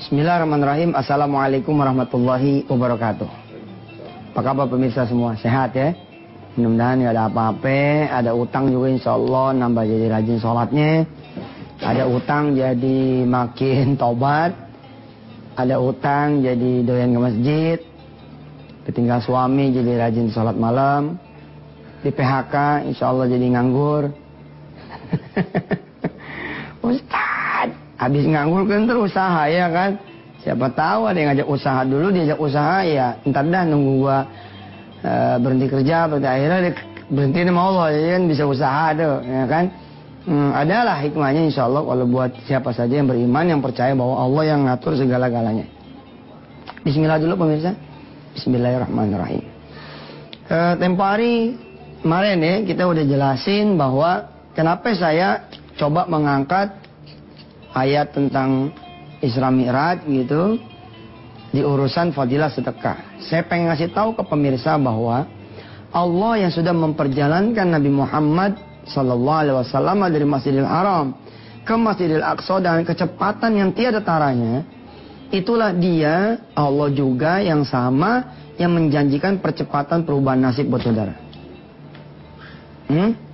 Bismillahirrahmanirrahim. Assalamualaikum warahmatullahi wabarakatuh. Apa kabar pemirsa semua? Sehat ya? Mudah-mudahan nggak ada apa-apa. Ada utang juga insya Allah nambah jadi rajin sholatnya. Ada utang jadi makin tobat. Ada utang jadi doyan ke masjid. Ketinggal suami jadi rajin sholat malam. Di PHK insya Allah jadi nganggur. Habis nganggur kan terus usaha ya kan? Siapa tahu ada yang ngajak usaha dulu, diajak usaha ya ntar dah nunggu gua uh, berhenti kerja, berarti akhirnya dia berhenti sama Allah, ya kan bisa usaha tuh, ya kan? Hmm, adalah hikmahnya insya Allah kalau buat siapa saja yang beriman, yang percaya bahwa Allah yang ngatur segala-galanya. Bismillah dulu pemirsa. Bismillahirrahmanirrahim. Uh, tempo hari kemarin ya kita udah jelasin bahwa kenapa saya coba mengangkat ayat tentang Isra Mi'raj gitu di urusan fadilah sedekah. Saya pengen ngasih tahu ke pemirsa bahwa Allah yang sudah memperjalankan Nabi Muhammad Sallallahu Alaihi Wasallam dari Masjidil Haram ke Masjidil Aqsa dengan kecepatan yang tiada taranya, itulah dia Allah juga yang sama yang menjanjikan percepatan perubahan nasib buat saudara. Hmm?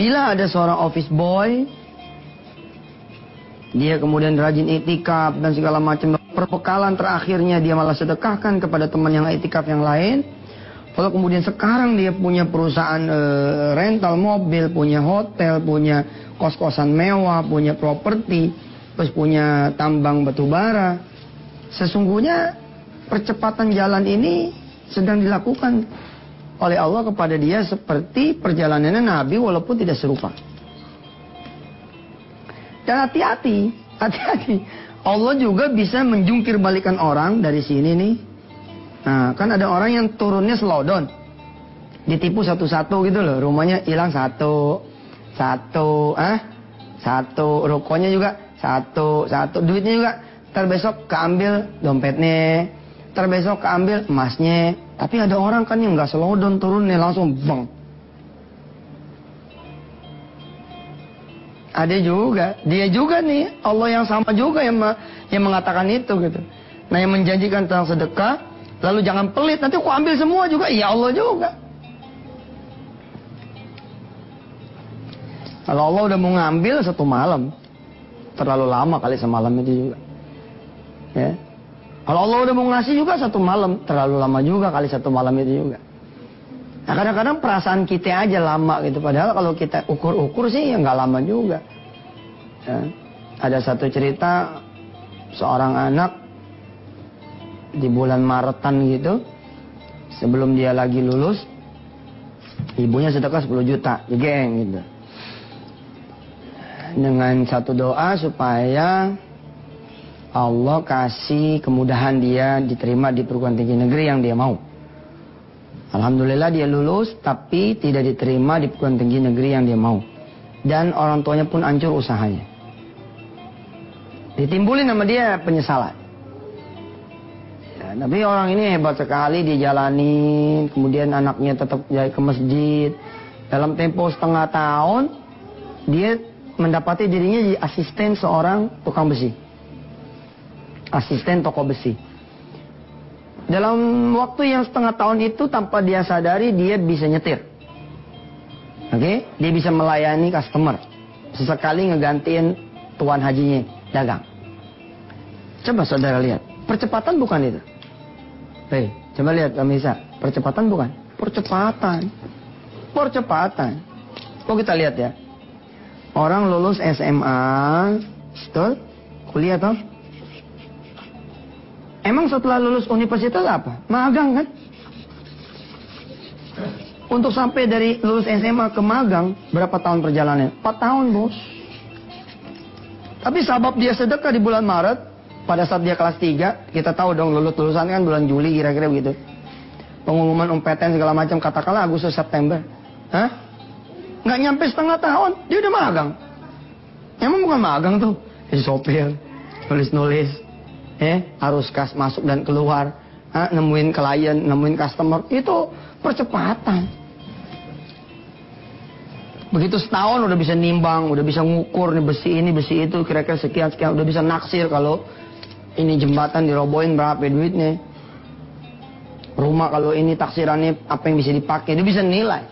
Bila ada seorang office boy, dia kemudian rajin itikaf dan segala macam perbekalan terakhirnya dia malah sedekahkan kepada teman yang itikaf yang lain. Kalau kemudian sekarang dia punya perusahaan e, rental mobil, punya hotel, punya kos-kosan mewah, punya properti, terus punya tambang batu bara. Sesungguhnya percepatan jalan ini sedang dilakukan oleh Allah kepada dia seperti perjalanannya Nabi walaupun tidak serupa. Dan hati-hati, hati-hati. Allah juga bisa menjungkir balikan orang dari sini nih. Nah, kan ada orang yang turunnya slowdown. Ditipu satu-satu gitu loh. Rumahnya hilang satu. Satu. Ah? Satu. Rukonya juga satu. Satu. Duitnya juga. Terbesok keambil dompetnya. Terbesok keambil emasnya. Tapi ada orang kan yang nggak slowdown turunnya langsung bang. Ada juga, dia juga nih Allah yang sama juga yang yang mengatakan itu gitu. Nah yang menjanjikan tentang sedekah, lalu jangan pelit nanti aku ambil semua juga, iya Allah juga. Kalau Allah udah mau ngambil satu malam, terlalu lama kali semalam itu juga. Ya. Kalau Allah udah mau ngasih juga satu malam, terlalu lama juga kali satu malam itu juga. Nah kadang-kadang perasaan kita aja lama gitu. Padahal kalau kita ukur-ukur sih ya nggak lama juga. Ya. Ada satu cerita seorang anak di bulan Maretan gitu. Sebelum dia lagi lulus. Ibunya sedekah 10 juta. Geng gitu. Dengan satu doa supaya Allah kasih kemudahan dia diterima di perguruan tinggi negeri yang dia mau. Alhamdulillah dia lulus tapi tidak diterima di perguruan tinggi negeri yang dia mau. Dan orang tuanya pun hancur usahanya. Ditimbulin sama dia penyesalan. Ya, tapi orang ini hebat sekali dia jalani, kemudian anaknya tetap jadi ke masjid. Dalam tempo setengah tahun dia mendapati dirinya jadi asisten seorang tukang besi. Asisten toko besi. Dalam waktu yang setengah tahun itu tanpa dia sadari dia bisa nyetir. Oke, okay? dia bisa melayani customer. Sesekali ngegantiin tuan hajinya dagang. Coba saudara lihat, percepatan bukan itu. Hei, coba lihat Kamisa, percepatan bukan? Percepatan. Percepatan. Oh kita lihat ya. Orang lulus SMA, betul? Kuliah toh? Emang setelah lulus universitas apa? Magang kan? Untuk sampai dari lulus SMA ke magang, berapa tahun perjalanannya? 4 tahun, bos. Tapi sabab dia sedekah di bulan Maret, pada saat dia kelas 3, kita tahu dong lulus lulusan kan bulan Juli kira-kira begitu. Pengumuman umpeten segala macam, katakanlah Agustus September. Hah? Nggak nyampe setengah tahun, dia udah magang. Emang bukan magang tuh, jadi sopir, nulis-nulis, eh harus kas masuk dan keluar, ha, nemuin klien, nemuin customer, itu percepatan. Begitu setahun udah bisa nimbang, udah bisa ngukur nih besi ini, besi itu, kira-kira sekian sekian, udah bisa naksir kalau ini jembatan dirobohin berapa duitnya. Rumah kalau ini taksirannya apa yang bisa dipakai, dia bisa nilai.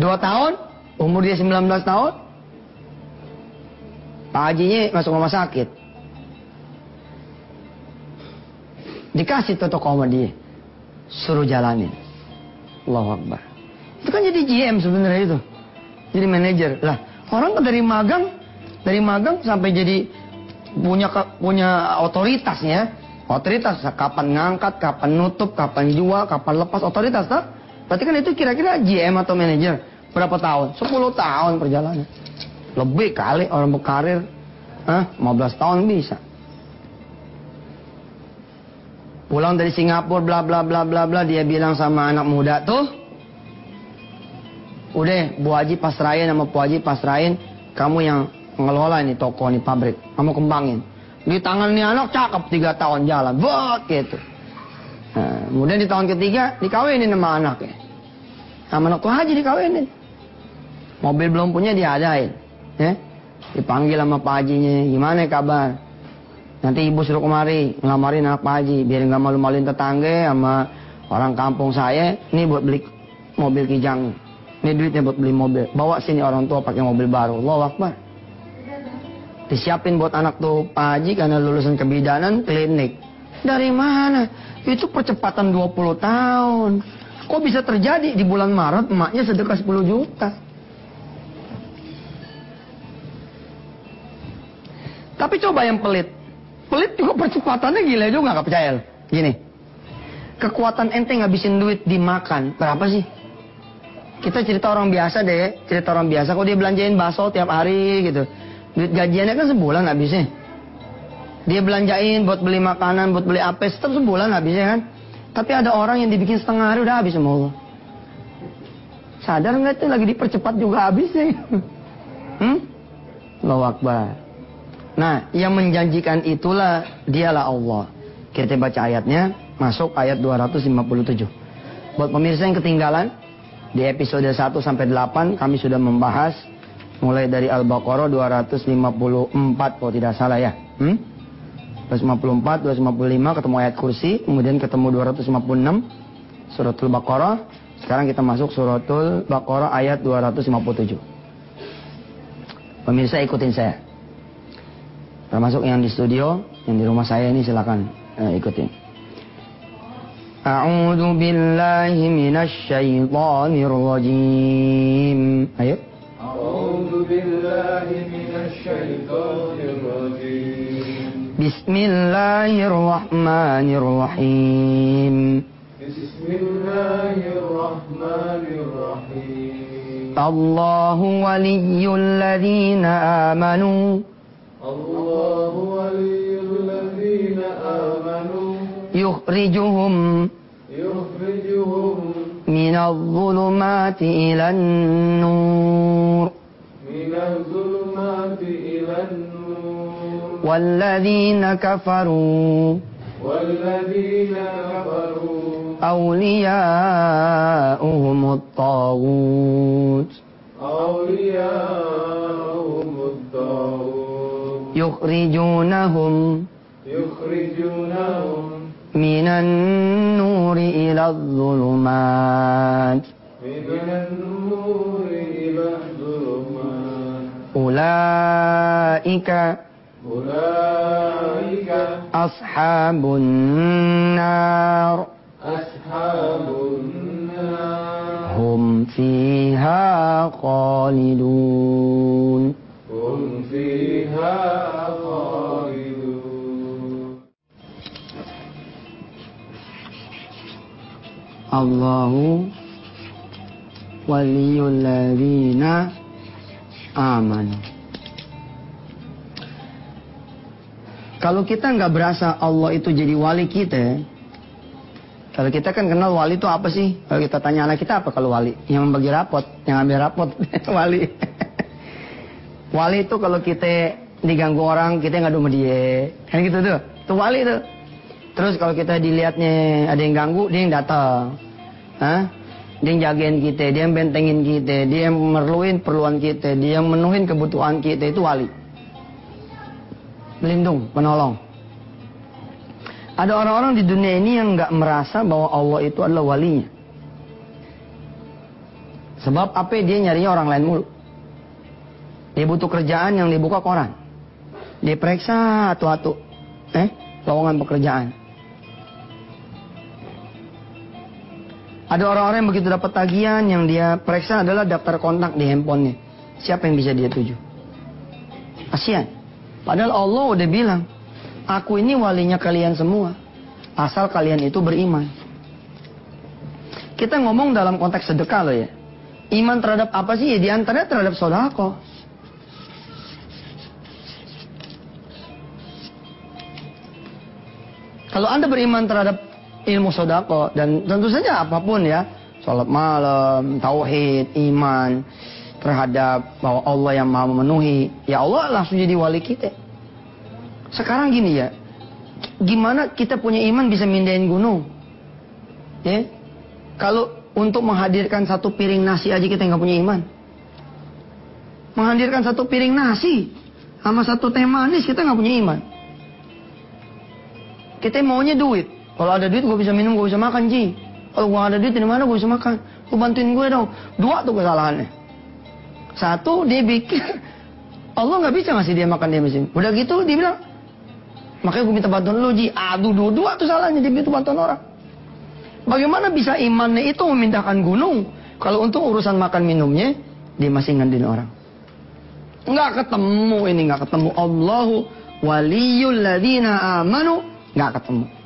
Dua tahun, umur dia 19 tahun, Pak Hajinya masuk rumah sakit. Dikasih toto sama dia. Suruh jalanin. Allahu Akbar. Itu kan jadi GM sebenarnya itu. Jadi manajer. Lah, orang dari magang, dari magang sampai jadi punya punya otoritasnya. Otoritas kapan ngangkat, kapan nutup, kapan jual, kapan lepas otoritas tak? Berarti kan itu kira-kira GM atau manajer berapa tahun? 10 tahun perjalanan. Lebih kali orang berkarir. Hah? 15 tahun bisa. Pulang dari Singapura bla bla bla bla bla dia bilang sama anak muda tuh Udah, Bu Haji pasrahin sama Bu Haji pasrahin, kamu yang ngelola ini toko ini pabrik, kamu kembangin. Di tangan ini anak cakep tiga tahun jalan, buat gitu. Nah, kemudian di tahun ketiga dikawinin sama anaknya. Sama anak tuh Haji dikawinin. Mobil belum punya diadain. Ya? Dipanggil sama Pak Hajinya, gimana kabar? Nanti ibu suruh kemari, ngelamarin anak Pak Haji, biar nggak malu-maluin tetangga sama orang kampung saya. Ini buat beli mobil kijang. Ini duitnya buat beli mobil. Bawa sini orang tua pakai mobil baru. Allah Akbar. Disiapin buat anak tuh Pak Haji karena lulusan kebidanan klinik. Dari mana? Itu percepatan 20 tahun. Kok bisa terjadi di bulan Maret emaknya sedekah 10 juta? Tapi coba yang pelit. Pelit juga percepatannya gila juga nggak percaya Gini. Kekuatan ente ngabisin duit dimakan. Berapa sih? Kita cerita orang biasa deh, cerita orang biasa kok dia belanjain bakso tiap hari gitu. Duit gajiannya kan sebulan habisnya. Dia belanjain buat beli makanan, buat beli apa, tetap sebulan habisnya kan. Tapi ada orang yang dibikin setengah hari udah habis semua. Sadar nggak tuh lagi dipercepat juga habisnya. hmm? Allahu Akbar. Nah, yang menjanjikan itulah dialah Allah. Kita baca ayatnya, masuk ayat 257. Buat pemirsa yang ketinggalan, di episode 1 sampai 8 kami sudah membahas mulai dari Al-Baqarah 254 kalau tidak salah ya. Hmm? 254, 255 ketemu ayat kursi, kemudian ketemu 256 suratul Baqarah. Sekarang kita masuk suratul Baqarah ayat 257. Pemirsa ikutin saya. Termasuk yang di studio, yang di rumah saya ini silakan eh, ikutin. A'udzu billahi minasy syaithanir rajim. Ayo. A'udzu billahi minasy syaithanir rajim. Bismillahirrahmanirrahim. Bismillahirrahmanirrahim. Allahu waliyyul ladzina amanu الله ولي الذين آمنوا. يخرجهم يخرجهم من الظلمات إلى النور. من الظلمات إلى النور. والذين كفروا والذين كفروا. أولياؤهم الطاغوت. أولياءهم الطاغوت. يخرجونهم يخرجونهم من النور إلى الظلمات. من النور إلى الظلمات. أولئك أولئك أصحاب النار. أصحاب النار. هم فيها خالدون. Allahu waliyul ladina aman. Kalau kita nggak berasa Allah itu jadi wali kita, kalau kita kan kenal wali itu apa sih? Kalau kita tanya anak kita apa kalau wali? Yang membagi rapot, yang ambil rapot, wali. wali itu kalau kita diganggu orang, kita nggak sama dia. Kan gitu tuh. Itu wali tuh. Terus kalau kita dilihatnya ada yang ganggu, dia yang datang. Hah? Dia yang jagain kita, dia yang bentengin kita, dia yang merluin perluan kita, dia yang menuhin kebutuhan kita itu wali. Melindung, penolong. Ada orang-orang di dunia ini yang nggak merasa bahwa Allah itu adalah walinya. Sebab apa dia nyarinya orang lain mulu. Dia butuh kerjaan yang dibuka koran. Dia periksa atu-atu. Eh, lowongan pekerjaan. Ada orang-orang yang begitu dapat tagihan yang dia periksa adalah daftar kontak di handphonenya. Siapa yang bisa dia tuju? Kasihan. Padahal Allah udah bilang, aku ini walinya kalian semua. Asal kalian itu beriman. Kita ngomong dalam konteks sedekah loh ya. Iman terhadap apa sih? Ya di antaranya terhadap sodako. Kalau Anda beriman terhadap ilmu sodako dan tentu saja apa pun ya, sholat malam, tauhid, iman terhadap bahwa Allah yang maha memenuhi, ya Allah langsung jadi wali kita. Sekarang gini ya, gimana kita punya iman bisa mindahin gunung? Ya, kalau untuk menghadirkan satu piring nasi aja kita nggak punya iman. Menghadirkan satu piring nasi sama satu teh manis kita nggak punya iman. Kita maunya duit. Kalau ada duit gue bisa minum, gue bisa makan, Ji. Kalau gue ada duit, di mana gue bisa makan? Lu bantuin gue dong. Dua tuh kesalahannya. Satu, dia bikin. Allah nggak bisa ngasih dia makan dia mesin. Udah gitu, dia bilang, makanya gue minta bantuan lu, Ji. Aduh, dua-dua tuh salahnya, dia minta bantuan orang. Bagaimana bisa imannya itu memindahkan gunung? Kalau untuk urusan makan minumnya, dia masih ngandelin orang. Nggak ketemu ini, nggak ketemu. Allahu waliyul ladina amanu nggak ketemu.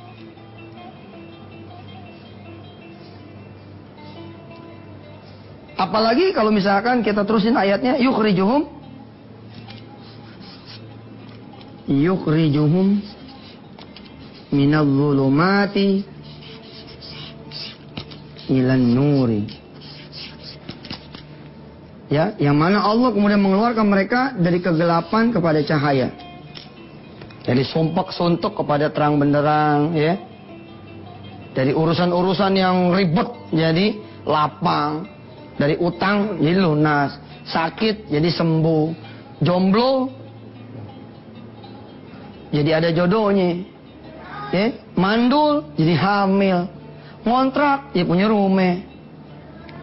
Apalagi kalau misalkan kita terusin ayatnya yukhrijuhum yukhrijuhum minadh dhulumati ilan nuri. Ya, yang mana Allah kemudian mengeluarkan mereka dari kegelapan kepada cahaya. Dari sumpah suntuk kepada terang benderang, ya. Dari urusan-urusan yang ribet jadi lapang. Dari utang jadi lunas. Sakit jadi sembuh. Jomblo jadi ada jodohnya. Ya, mandul jadi hamil. Ngontrak jadi punya rumah.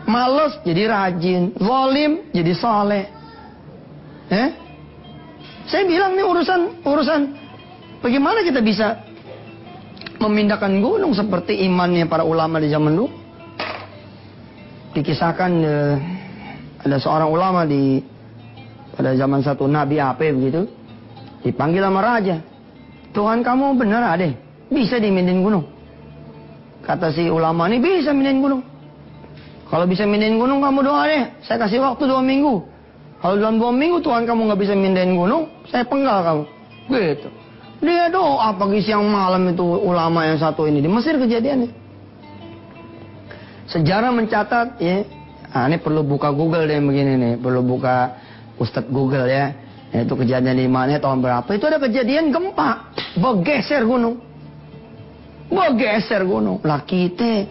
Males jadi rajin. Zolim jadi soleh. Eh? Saya bilang nih urusan urusan bagaimana kita bisa memindahkan gunung seperti imannya para ulama di zaman dulu. Dikisahkan eh, ada seorang ulama di pada zaman satu nabi apa begitu dipanggil sama raja. Tuhan kamu benar ada bisa dimindahin gunung. Kata si ulama ini bisa mindahin gunung. Kalau bisa mindahin gunung kamu doa deh. Saya kasih waktu dua minggu. Kalau dalam dua minggu Tuhan kamu nggak bisa mindahin gunung, saya penggal kamu. Gitu. Dia doa pagi siang malam itu ulama yang satu ini di Mesir kejadiannya. Sejarah mencatat ya, nah, ini perlu buka Google deh begini nih, perlu buka Ustadz Google ya. Itu kejadian di mana tahun berapa? Itu ada kejadian gempa, bergeser gunung bergeser gunung. Lah kita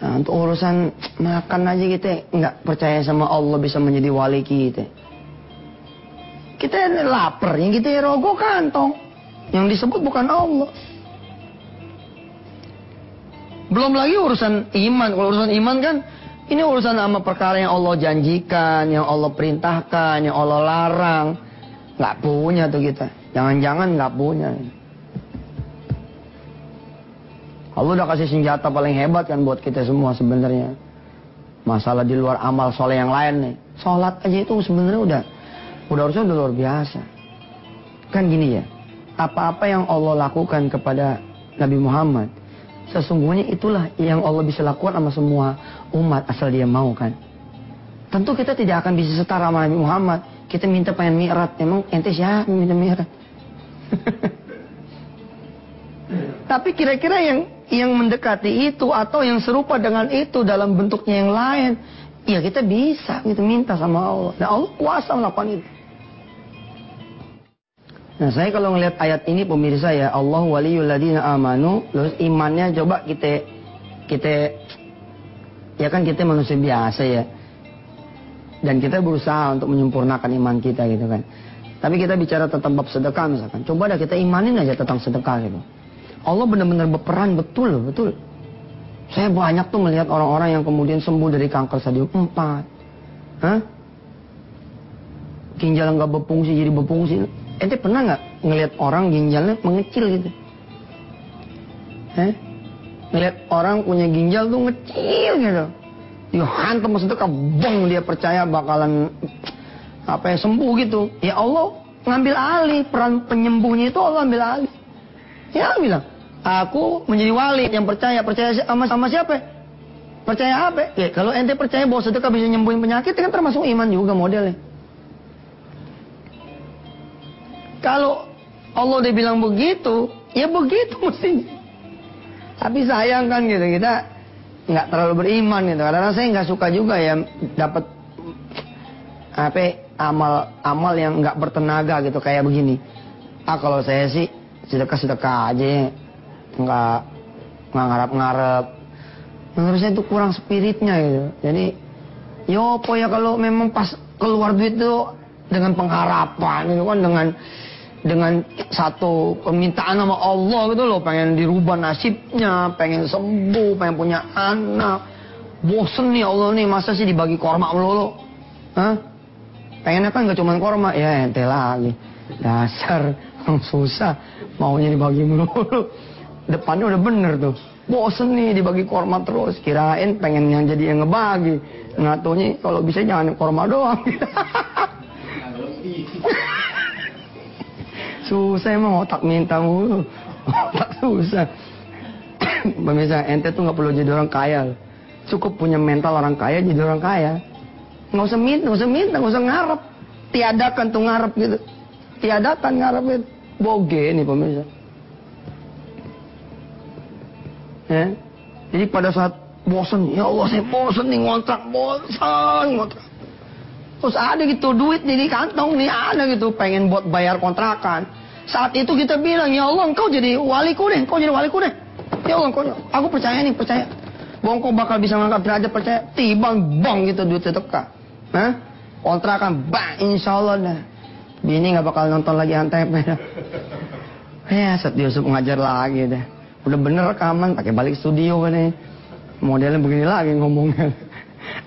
nah, untuk urusan makan aja kita nggak percaya sama Allah bisa menjadi wali kita. Kita lapar, yang kita rogo kantong. Yang disebut bukan Allah. Belum lagi urusan iman. Kalau urusan iman kan ini urusan sama perkara yang Allah janjikan, yang Allah perintahkan, yang Allah larang. Nggak punya tuh kita. Jangan-jangan nggak punya. Allah udah kasih senjata paling hebat kan buat kita semua sebenarnya. Masalah di luar amal soleh yang lain nih. Sholat aja itu sebenarnya udah udah harusnya udah luar biasa. Kan gini ya. Apa-apa yang Allah lakukan kepada Nabi Muhammad. Sesungguhnya itulah yang Allah bisa lakukan sama semua umat asal dia mau kan. Tentu kita tidak akan bisa setara sama Nabi Muhammad. Kita minta pengen mi'rat. Emang ente siapa minta mi'rat? Tapi kira-kira yang yang mendekati itu atau yang serupa dengan itu dalam bentuknya yang lain, ya kita bisa gitu minta sama Allah. Dan Allah kuasa melakukan itu. Nah saya kalau ngelihat ayat ini pemirsa ya Allah waliyul ladina amanu terus imannya coba kita kita Ya kan kita manusia biasa ya. Dan kita berusaha untuk menyempurnakan iman kita gitu kan. Tapi kita bicara tentang bab sedekah misalkan. Coba dah kita imanin aja tentang sedekah gitu. Allah benar-benar berperan betul betul. Saya banyak tuh melihat orang-orang yang kemudian sembuh dari kanker stadium 4. Hah? Ginjal nggak berfungsi jadi berfungsi. Ente pernah nggak ngelihat orang ginjalnya mengecil gitu? Hah? Ngelihat orang punya ginjal tuh ngecil gitu. Dia hantam maksudnya bong dia percaya bakalan apa ya sembuh gitu. Ya Allah ngambil alih peran penyembuhnya itu Allah ambil alih. Ya bilang, aku menjadi wali yang percaya. Percaya sama, sama siapa? Percaya apa? Ya, kalau ente percaya bahwa sedekah bisa nyembuhin penyakit, kan termasuk iman juga modelnya. Kalau Allah udah bilang begitu, ya begitu mestinya. Tapi sayang kan gitu, kita nggak terlalu beriman gitu. Karena saya nggak suka juga ya dapat apa amal amal yang nggak bertenaga gitu kayak begini. Ah kalau saya sih sedekah sedekah aja nggak nggak ngarap ngarep menurut saya itu kurang spiritnya gitu jadi yo ya po ya kalau memang pas keluar duit itu dengan pengharapan gitu kan dengan dengan satu permintaan sama Allah gitu loh. Pengen dirubah nasibnya pengen sembuh pengen punya anak. Bosen nih Allah nih masa sih dibagi korma melulu Hah? pengennya kan gak cuma korma? Ya ente lagi dasar susah. Maunya dibagi melulu depannya udah bener tuh. Bosen nih dibagi korma terus. Kirain pengen yang jadi yang ngebagi. Ngatunya kalau bisa jangan korma doang susah emang otak minta mulu. Otak susah. Pemirsa ente tuh nggak perlu jadi orang kaya. Cukup punya mental orang kaya jadi orang kaya. Nggak usah minta nggak usah minta nggak usah ngarep. Tiadakan tuh ngarep gitu. Tiadakan ngarep itu boge nih pemirsa. Ya. Jadi pada saat bosan ya Allah saya bosan nih ngontrak bosan ngontrak terus ada gitu duit di kantong nih ada gitu pengen buat bayar kontrakan. Saat itu kita bilang ya Allah engkau jadi waliku deh engkau jadi waliku deh ya Allah engkau aku percaya nih percaya. Bahwa engkau bakal bisa mengangkat derajat percaya? Tibang bang gitu duit sedekah Hah? kontrakan bang insya Allah dah. Bini nggak bakal nonton lagi antep. Ya Seth Yusuf ngajar lagi deh. Udah bener rekaman pakai balik studio kan nih modelnya begini lagi ngomongnya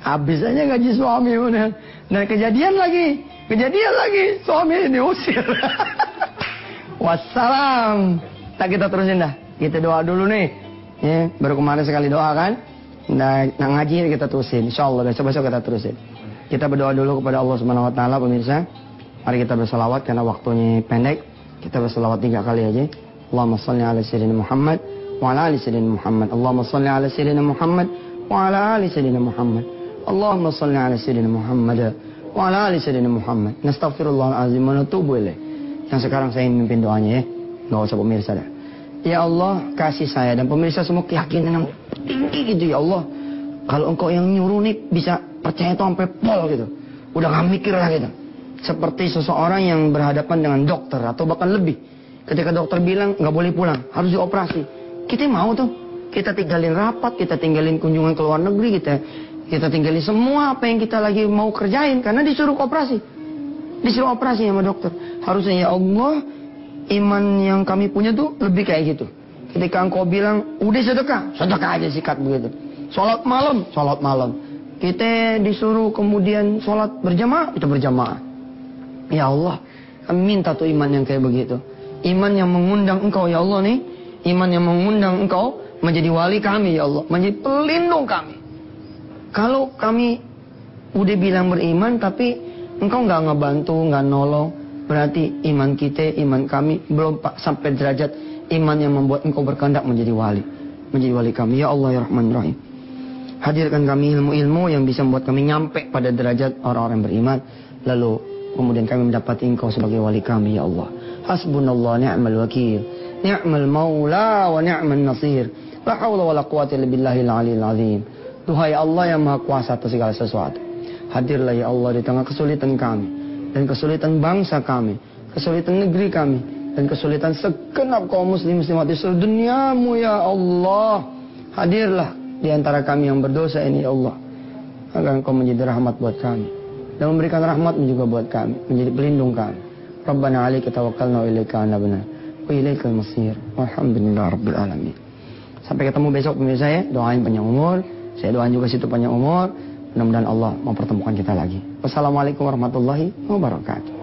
habis aja gaji suami udah. Dan kejadian lagi kejadian lagi suami diusir. Wassalam. Tak kita terusin dah. Kita doa dulu nih. Ya baru kemarin sekali doa kan? Nah, nah ngaji kita terusin. Insyaallah besok besok kita terusin. Kita berdoa dulu kepada Allah Subhanahu Wa Taala pemirsa. Mari kita bersalawat karena waktunya pendek. Kita bersalawat tiga kali aja. Allahumma salli ala sayyidina Muhammad wa ala ali sayyidina Muhammad. Allahumma salli ala sayyidina Muhammad ali sayyidina Muhammad. Allahumma salli ala sayyidina Muhammad wa ala ali sayyidina Muhammad. Nastaghfirullahalazim wa natubu ilaih. Yang sekarang saya ingin mimpin doanya ya. Enggak usah pemirsa dah. Ya Allah, kasih saya dan pemirsa semua keyakinan yang tinggi gitu ya Allah. Kalau engkau yang nyuruh nih bisa percaya itu sampai pol gitu. Udah gak mikir lah gitu seperti seseorang yang berhadapan dengan dokter atau bahkan lebih. Ketika dokter bilang nggak boleh pulang, harus dioperasi. Kita mau tuh, kita tinggalin rapat, kita tinggalin kunjungan ke luar negeri, kita kita tinggalin semua apa yang kita lagi mau kerjain karena disuruh operasi. Disuruh operasi sama dokter. Harusnya ya Allah, iman yang kami punya tuh lebih kayak gitu. Ketika engkau bilang, udah sedekah, sedekah aja sikat begitu. Sholat malam, sholat malam. Kita disuruh kemudian sholat berjamaah, kita berjamaah. Ya Allah, kami minta tuh iman yang kayak begitu. Iman yang mengundang engkau ya Allah nih. Iman yang mengundang engkau menjadi wali kami ya Allah. Menjadi pelindung kami. Kalau kami udah bilang beriman tapi engkau nggak ngebantu, nggak nolong. Berarti iman kita, iman kami belum sampai derajat iman yang membuat engkau berkehendak menjadi wali. Menjadi wali kami. Ya Allah ya Rahman Rahim. Hadirkan kami ilmu-ilmu yang bisa membuat kami nyampe pada derajat orang-orang beriman. Lalu Kemudian kami mendapati engkau sebagai wali kami ya Allah. Hasbunallah ni'mal wakil. Ni'mal maula wa ni'mal nasir. La hawla wa la quwata illa billahil aliyil azim. Tuhai Allah yang maha kuasa atas segala sesuatu. Hadirlah ya Allah di tengah kesulitan kami. Dan kesulitan bangsa kami. Kesulitan negeri kami. Dan kesulitan segenap kaum muslim muslimat di seluruh duniamu ya Allah. Hadirlah di antara kami yang berdosa ini ya Allah. Agar engkau menjadi rahmat buat kami. Dan memberikan rahmat juga buat kami. Menjadi pelindung kami. Rabbana alaika wa ilaika anabna. Wa ilaikal masir. Walhamdulillah rabbil alamin. Sampai ketemu besok pemirsa ya. Doain panjang umur. Saya doain juga situ panjang umur. Mudah-mudahan Allah mempertemukan kita lagi. Wassalamualaikum warahmatullahi wabarakatuh.